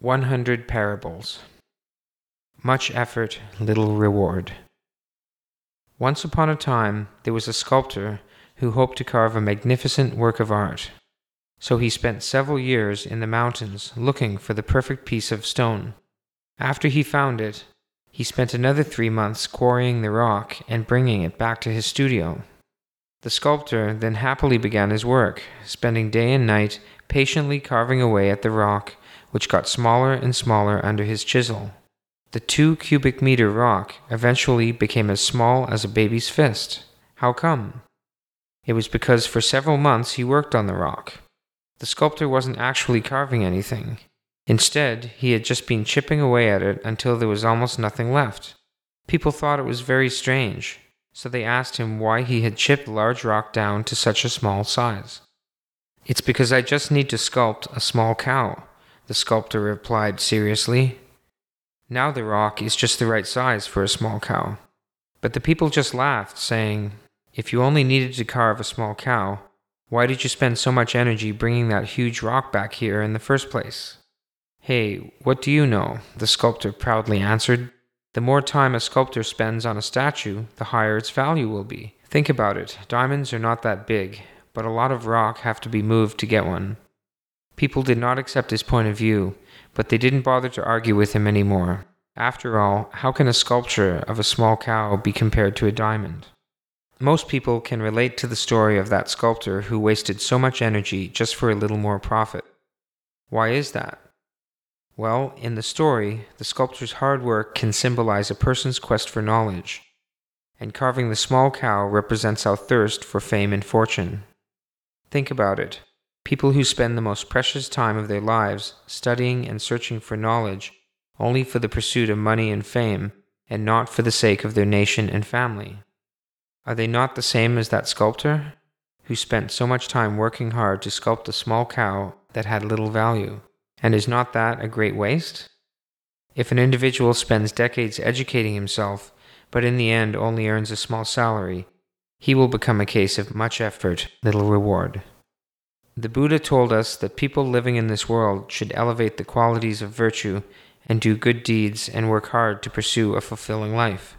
100 Parables Much effort, little reward. Once upon a time, there was a sculptor who hoped to carve a magnificent work of art. So he spent several years in the mountains looking for the perfect piece of stone. After he found it, he spent another three months quarrying the rock and bringing it back to his studio. The sculptor then happily began his work, spending day and night patiently carving away at the rock which got smaller and smaller under his chisel. The two cubic meter rock eventually became as small as a baby's fist. How come? It was because for several months he worked on the rock. The sculptor wasn't actually carving anything. Instead, he had just been chipping away at it until there was almost nothing left. People thought it was very strange, so they asked him why he had chipped large rock down to such a small size. It's because I just need to sculpt a small cow, the sculptor replied seriously. Now the rock is just the right size for a small cow. But the people just laughed, saying, If you only needed to carve a small cow, why did you spend so much energy bringing that huge rock back here in the first place? Hey, what do you know? the sculptor proudly answered. The more time a sculptor spends on a statue, the higher its value will be. Think about it diamonds are not that big, but a lot of rock have to be moved to get one. People did not accept his point of view, but they didn't bother to argue with him anymore. After all, how can a sculpture of a small cow be compared to a diamond? Most people can relate to the story of that sculptor who wasted so much energy just for a little more profit. Why is that? Well, in the story, the sculptor's hard work can symbolize a person's quest for knowledge, and carving the small cow represents our thirst for fame and fortune. Think about it. People who spend the most precious time of their lives studying and searching for knowledge only for the pursuit of money and fame, and not for the sake of their nation and family. Are they not the same as that sculptor, who spent so much time working hard to sculpt a small cow that had little value? And is not that a great waste? If an individual spends decades educating himself, but in the end only earns a small salary, he will become a case of much effort, little reward. The Buddha told us that people living in this world should elevate the qualities of virtue and do good deeds and work hard to pursue a fulfilling life.